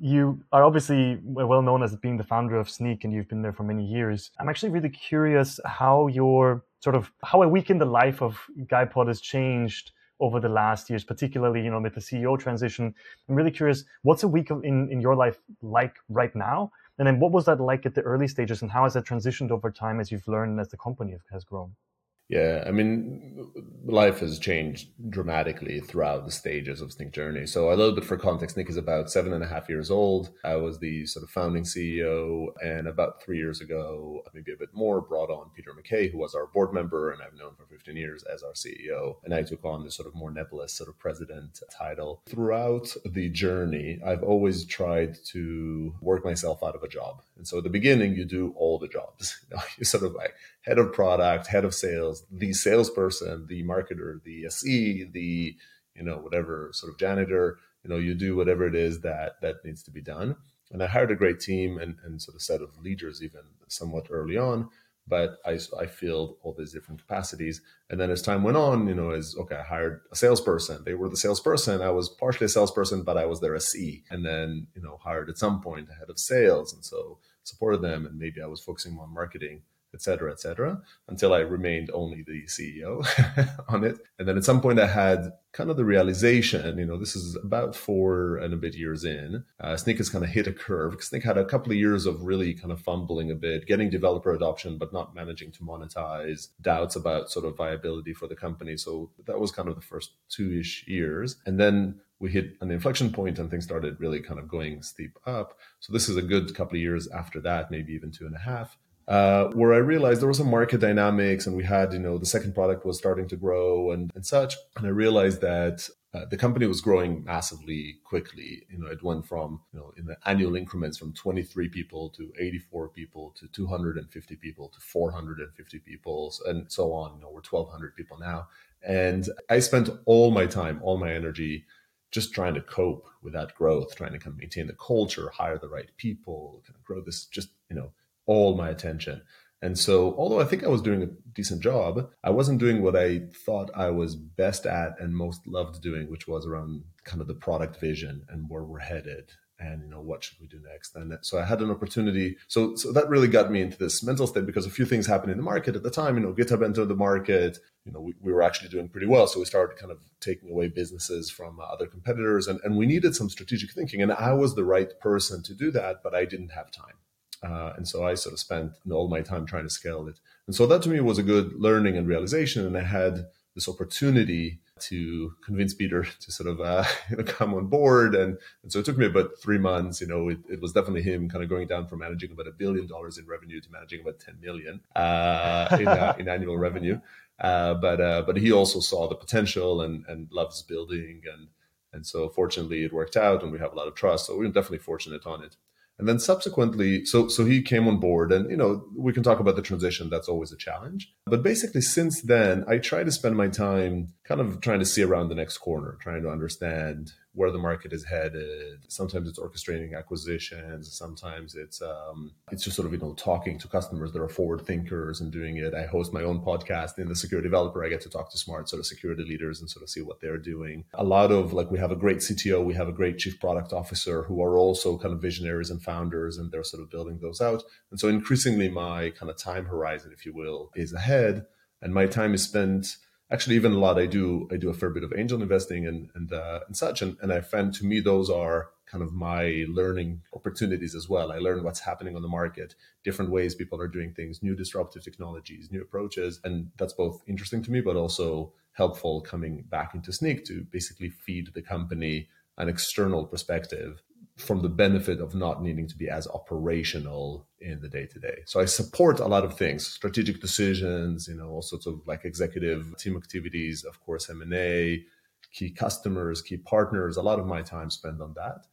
you are obviously well known as being the founder of Snyk and you've been there for many years. I'm actually really curious how your sort of how a week in the life of GuyPod has changed over the last years, particularly you know with the CEO transition. I'm really curious, what's a week in in your life like right now, and then what was that like at the early stages, and how has that transitioned over time as you've learned as the company has grown? Yeah, I mean, life has changed dramatically throughout the stages of Snyk journey. So a little bit for context, Snyk is about seven and a half years old. I was the sort of founding CEO, and about three years ago, maybe a bit more, brought on Peter McKay, who was our board member, and I've known for 15 years as our CEO. And I took on this sort of more nebulous sort of president title. Throughout the journey, I've always tried to work myself out of a job. And so at the beginning, you do all the jobs. You know, you sort of like head of product, head of sales, the salesperson, the marketer, the SE, the you know whatever sort of janitor. You know, you do whatever it is that that needs to be done. And I hired a great team and, and sort of set of leaders even somewhat early on. But I, I filled all these different capacities. And then as time went on, you know, as okay, I hired a salesperson. They were the salesperson. I was partially a salesperson, but I was their SE. And then, you know, hired at some point a head of sales. And so supported them. And maybe I was focusing on marketing et cetera, et cetera, until I remained only the CEO on it. And then at some point, I had kind of the realization, you know, this is about four and a bit years in. Uh, Snyk has kind of hit a curve because Snyk had a couple of years of really kind of fumbling a bit, getting developer adoption, but not managing to monetize, doubts about sort of viability for the company. So that was kind of the first two ish years. And then we hit an inflection point and things started really kind of going steep up. So this is a good couple of years after that, maybe even two and a half uh, where I realized there was some market dynamics and we had, you know, the second product was starting to grow and, and such. And I realized that uh, the company was growing massively quickly. You know, it went from, you know, in the annual increments from 23 people to 84 people to 250 people to 450 people and so on. You know, we're 1,200 people now. And I spent all my time, all my energy just trying to cope with that growth, trying to kind of maintain the culture, hire the right people, kind of grow this just, you know, all my attention. And so, although I think I was doing a decent job, I wasn't doing what I thought I was best at and most loved doing, which was around kind of the product vision and where we're headed and you know what should we do next. And so i had an opportunity so so that really got me into this mental state because a few things happened in the market at the time you know github entered the market you know we, we were actually doing pretty well. So we started kind of taking away businesses from uh, other competitors and, and we needed some strategic thinking and i was the right person to do that but i didn't have time uh, and so I sort of spent all my time trying to scale it. And so that to me was a good learning and realization. And I had this opportunity to convince Peter to sort of uh, you know, come on board. And, and so it took me about three months. You know, it, it, was definitely him kind of going down from managing about a billion dollars in revenue to managing about 10 million uh, in, uh, in annual revenue. Uh, but uh, but he also saw the potential and, and loves building. And, and so fortunately it worked out and we have a lot of trust. So we're definitely fortunate on it. And then subsequently, so so he came on board, and you know we can talk about the transition. That's always a challenge. But basically, since then, I try to spend my time kind of trying to see around the next corner, trying to understand where the market is headed. Sometimes it's orchestrating acquisitions. Sometimes it's um, it's just sort of you know talking to customers that are forward thinkers and doing it. I host my own podcast in the Secure Developer. I get to talk to smart sort of security leaders and sort of see what they're doing. A lot of like we have a great CTO, we have a great chief product officer who are also kind of visionaries and founders, and they're sort of building those out. And so increasingly, my kind of time horizon, if you will, is ahead, and my time is spent actually even a lot. I do i do a fair bit of angel investing and and, uh, and such. And, and i find to me those are kind of my learning opportunities as well. I learn what's happening on the market different ways people are doing things new disruptive technologies new approaches. And that's both interesting to me but also helpful coming back into Snyk to basically feed the company an external perspective from the benefit of not needing to be as operational in the day to day. So I support a lot of things, strategic decisions, you know, all sorts of like executive team activities, of course, M&A, key customers, key partners, a lot of my time spent on that.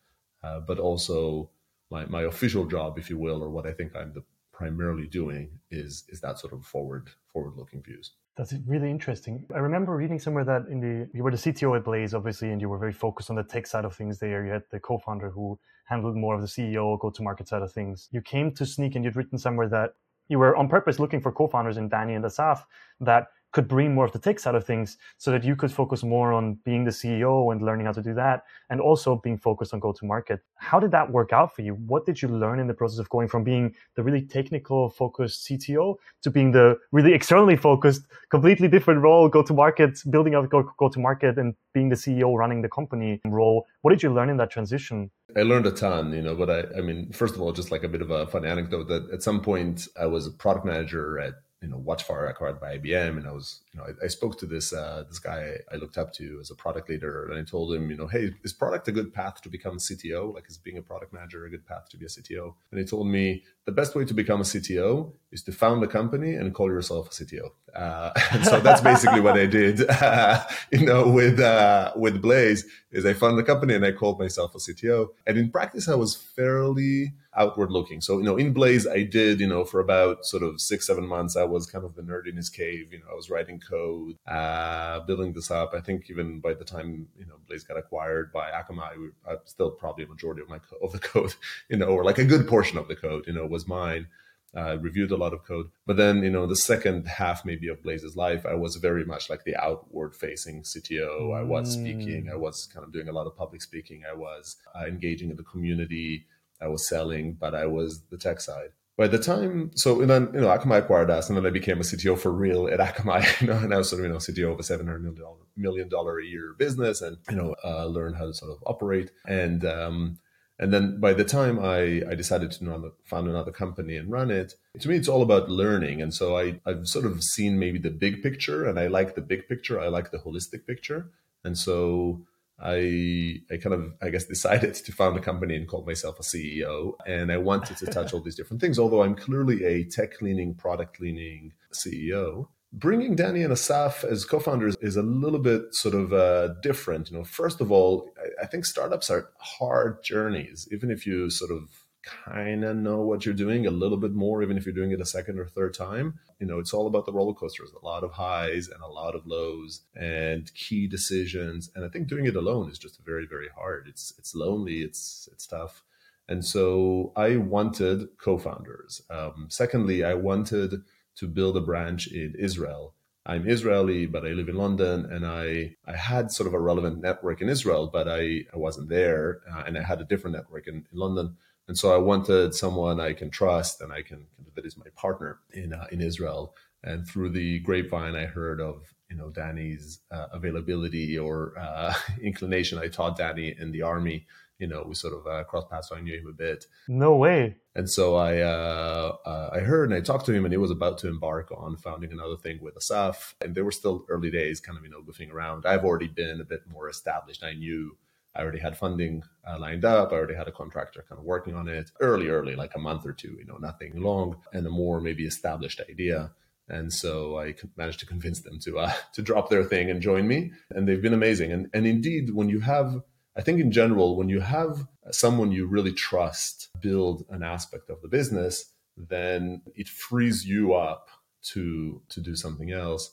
Uh, but also my, my official job, if you will, or what I think I'm the primarily doing is is that sort of forward forward looking views. That's really interesting. I remember reading somewhere that in the you were the CTO at Blaze, obviously, and you were very focused on the tech side of things there. You had the co-founder who handled more of the CEO go-to-market side of things. You came to Snyk, and you'd written somewhere that you were on purpose looking for co-founders in Danny and Asaf that could bring more of the tech side of things so that you could focus more on being the CEO and learning how to do that and also being focused on go to market. How did that work out for you? What did you learn in the process of going from being the really technical focused CTO to being the really externally focused, completely different role, go to market, building out go, go to market and being the CEO running the company role? What did you learn in that transition? I learned a ton, you know, but I, I mean, first of all, just like a bit of a fun anecdote that at some point I was a product manager at you know Watchfire acquired by IBM, and I was you know I, I spoke to this uh, this guy I looked up to as a product leader, and I told him you know hey is product a good path to become CTO? Like is being a product manager a good path to be a CTO? And he told me the best way to become a CTO is to found a company and call yourself a CTO. Uh, and so that's basically what I did. Uh, you know, with uh, with Blaze, is I found the company and I called myself a CTO. And in practice, I was fairly outward looking. So you know, in Blaze, I did you know for about sort of six seven months, I was kind of the nerd in his cave. You know, I was writing code, uh, building this up. I think even by the time you know Blaze got acquired by Akamai, we, uh, still probably a majority of my of the code, you know, or like a good portion of the code, you know was mine. I uh, reviewed a lot of code. But then, you know, the second half maybe of Blaze's life, I was very much like the outward facing CTO. I was speaking, I mm. was kind of doing a lot of public speaking, I was uh, engaging in the community, I was selling, but I was the tech side. By the time, so and then you know, Akamai acquired us, and then I became a CTO for real at Akamai. You know, and I was sort of you know CTO of a seven hundred million dollar a year business, and you know, uh, learn how to sort of operate. And um, and then by the time I, I decided to another, found another company and run it, to me, it's all about learning. And so I, I've sort of seen maybe the big picture and I like the big picture. I like the holistic picture. And so I, I kind of, I guess, decided to found a company and called myself a CEO. And I wanted to touch all these different things, although I'm clearly a tech leaning, product leaning CEO bringing Danny and Asaf as co-founders is a little bit sort of uh, different. You know, first of all, I, I think startups are hard journeys, even if you sort of kind of know what you're doing a little bit more, even if you're doing it a second or third time. You know, it's all about the roller coasters, a lot of highs and a lot of lows and key decisions. And I think doing it alone is just very, very hard. It's it's lonely. It's it's tough. And so I wanted co-founders. Um, secondly, I wanted to build a branch in Israel. I'm Israeli, but I live in London, and I I had sort of a relevant network in Israel, but I, I wasn't there, uh, and I had a different network in, in, London, and so I wanted someone I can trust and I can that is my partner in uh, in Israel. And through the grapevine, I heard of you know Danny's uh, availability or uh, inclination. I taught Danny in the army you know, we sort of uh, crossed paths. So I knew him a bit. No way. And so I uh, uh, I heard and I talked to him, and he was about to embark on founding another thing with Asaf. And they were still early days, kind of you know goofing around. I've already been a bit more established. I knew I already had funding uh, lined up. I already had a contractor kind of working on it early, early, like a month or two. You know, nothing long, and a more maybe established idea. And so I managed to convince them to uh, to drop their thing and join me. And they've been amazing. And and indeed, when you have I think in general, when you have someone you really trust build an aspect of the business, then it frees you up to to do something else.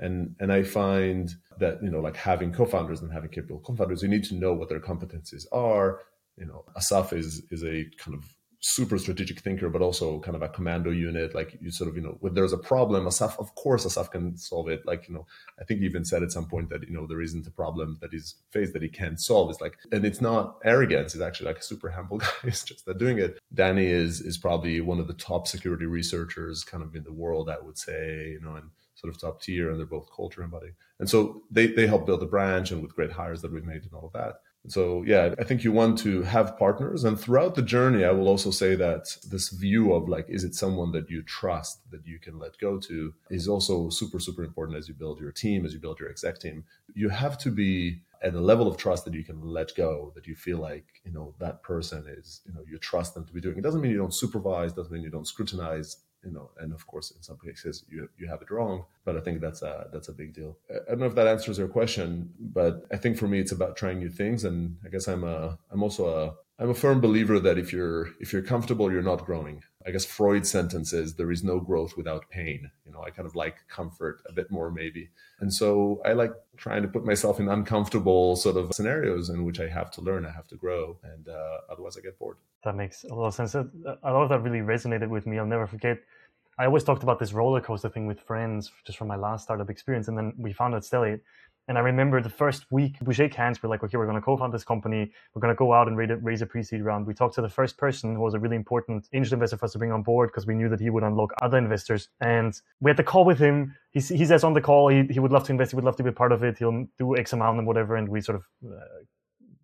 And and I find that you know like having co-founders and having capable co-founders, you need to know what their competencies are. You know, Asaf is is a kind of super strategic thinker, but also kind of a commando unit. Like you sort of, you know, when there's a problem, Asaf, of course, Asaf can solve it. Like, you know, I think he even said at some point that, you know, there isn't a problem that he's faced that he can't solve. It's like, and it's not arrogance. It's actually like a super humble guy. It's just that doing it. Danny is, is probably one of the top security researchers kind of in the world, I would say, you know, and sort of top tier and they're both culture and body. And so they, they help build the branch and with great hires that we've made and all of that. So yeah, I think you want to have partners. And throughout the journey, I will also say that this view of like, is it someone that you trust that you can let go to is also super, super important as you build your team, as you build your exec team. You have to be at a level of trust that you can let go, that you feel like, you know, that person is, you know, you trust them to be doing. It doesn't mean you don't supervise, doesn't mean you don't scrutinize you know, and of course, in some cases you you have it wrong. But I think that's a that's a big deal. I don't know if that answers your question, but I think for me it's about trying new things, and I guess I'm a I'm also a I'm a firm believer that if you're if you're comfortable, you're not growing. I guess Freud's sentence is there is no growth without pain. You know, I kind of like comfort a bit more maybe. And so I like trying to put myself in uncomfortable sort of scenarios in which I have to learn, I have to grow, and uh, otherwise I get bored. That makes a lot of sense. A lot of that really resonated with me. I'll never forget I always talked about this roller coaster thing with friends just from my last startup experience. And then we found out Stellate. And I remember the first week we shake hands. We're like, okay, we're going to co-found this company. We're going to go out and raise a pre-seed round. We talked to the first person who was a really important angel investor for us to bring on board because we knew that he would unlock other investors. And we had the call with him. He, he says on the call he, he would love to invest. He would love to be a part of it. He'll do X amount and whatever. And we sort of uh,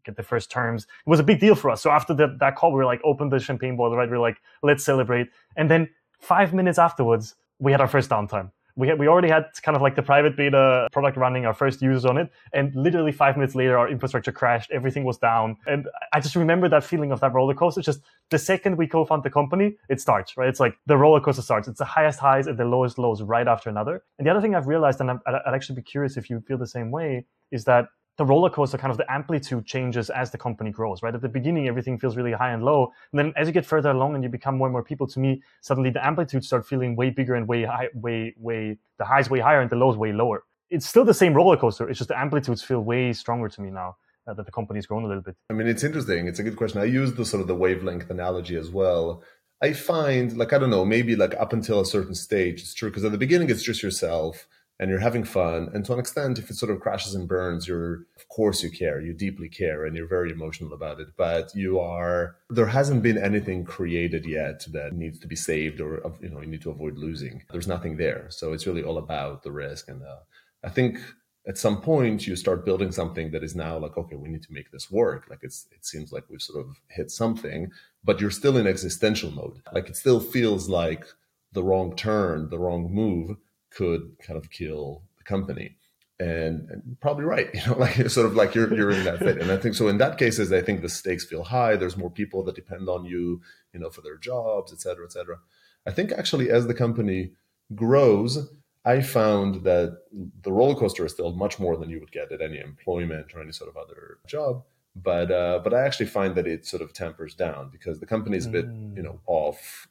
get the first terms. It was a big deal for us. So after that, that call, we were like, open the champagne bottle, right? We are like, let's celebrate. And then five minutes afterwards, we had our first downtime we had, we already had kind of like the private beta product running, our first users on it, and literally five minutes later, our infrastructure crashed, everything was down, and I just remember that feeling of that roller coaster. Just the second we co-found the company, it starts right. It's like the roller coaster starts. It's the highest highs and the lowest lows right after another. And the other thing I've realized, and I'd, I'd actually be curious if you feel the same way, is that the roller coaster kind of the amplitude changes as the company grows right? At the beginning everything feels really high and low. And then as you get further along and you become more and more people to me suddenly the amplitudes start feeling way bigger and way high way way the highs way higher and the lows way lower. It's still the same roller coaster it's just the amplitudes feel way stronger to me now uh, that the company's grown a little bit. I mean it's interesting it's a good question. I use the sort of the wavelength analogy as well. I find like i don't know maybe like up until a certain stage it's true because at the beginning it's just yourself and you're having fun. And to an extent, if it sort of crashes and burns, you're, of course, you care, you deeply care, and you're very emotional about it. But you are, there hasn't been anything created yet that needs to be saved or, you know, you need to avoid losing. There's nothing there. So it's really all about the risk. And uh, I think at some point you start building something that is now like, okay, we need to make this work. Like it's, it seems like we've sort of hit something, but you're still in existential mode. Like it still feels like the wrong turn, the wrong move could kind of kill the company. And, and, probably right, you know, like sort of like you're you're in that fit. And I think so in that cases, I think the stakes feel high. There's more people that depend on you, you know, for their jobs, et cetera, et cetera. I think actually as the company grows, I found that the roller coaster is still much more than you would get at any employment or any sort of other job. But uh, but I actually find that it sort of tempers down because the company is a bit, mm. you know, off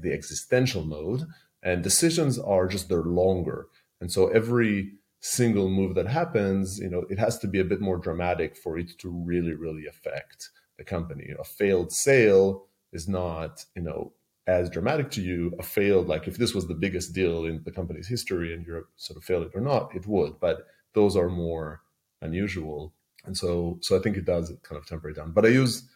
the existential mode and decisions are just they're longer. And so every single move that happens you know it has to be a bit more dramatic for it to really really affect the company. A failed sale is not you know as dramatic to you. A failed like if this was the biggest deal in the company's history and you're sort of failed it or not it would but those are more unusual. And so so i think it does kind of temper it down. But i use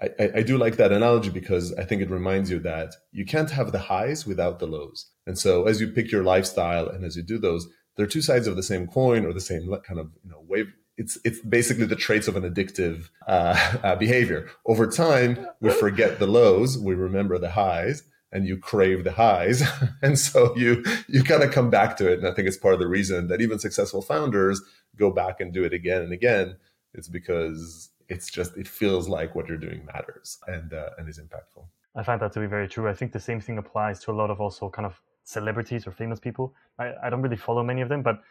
I, I, do like that analogy because I think it reminds you that you can't have the highs without the lows. And so as you pick your lifestyle and as you do those, they're two sides of the same coin or the same kind of you know wave. It's it's basically the traits of an addictive uh, uh, behavior. Over time, we forget the lows, we remember the highs, and you crave the highs, and so you you kind of come back to it. And I think it's part of the reason that even successful founders go back and do it again and again. It's because it's just it feels like what you're doing matters and uh, and is impactful. I find that to be very true. I think the same thing applies to a lot of also kind of celebrities or famous people. I, I don't really follow many of them, but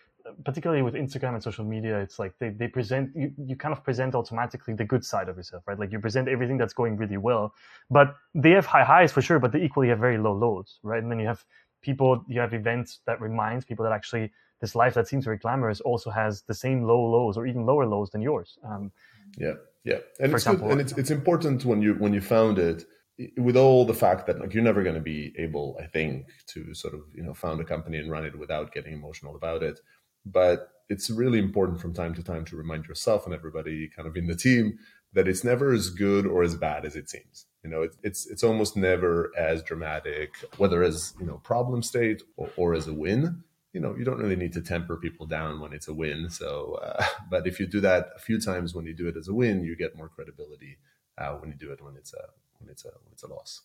particularly with Instagram and social media, it's like they, they present you, you kind of present automatically the good side of yourself, right? Like you present everything that's going really well. But they have high highs for sure, but they equally have very low lows, right? And then you have people, you have events that reminds people that actually this life that seems very glamorous also has the same low lows or even lower lows than yours. Um, yeah, yeah, and it's example, good, and it's it's important when you when you found it with all the fact that like you're never going to be able, I think, to sort of you know found a company and run it without getting emotional about it. But it's really important from time to time to remind yourself and everybody kind of in the team that it's never as good or as bad as it seems. You know, it, it's it's almost never as dramatic, whether as you know problem state or, or as a win you know you don't really need to temper people down when it's a win. So uh, but if you do that a few times when you do it as a win you get more credibility uh, when you do it when it's a when it's a when it's a loss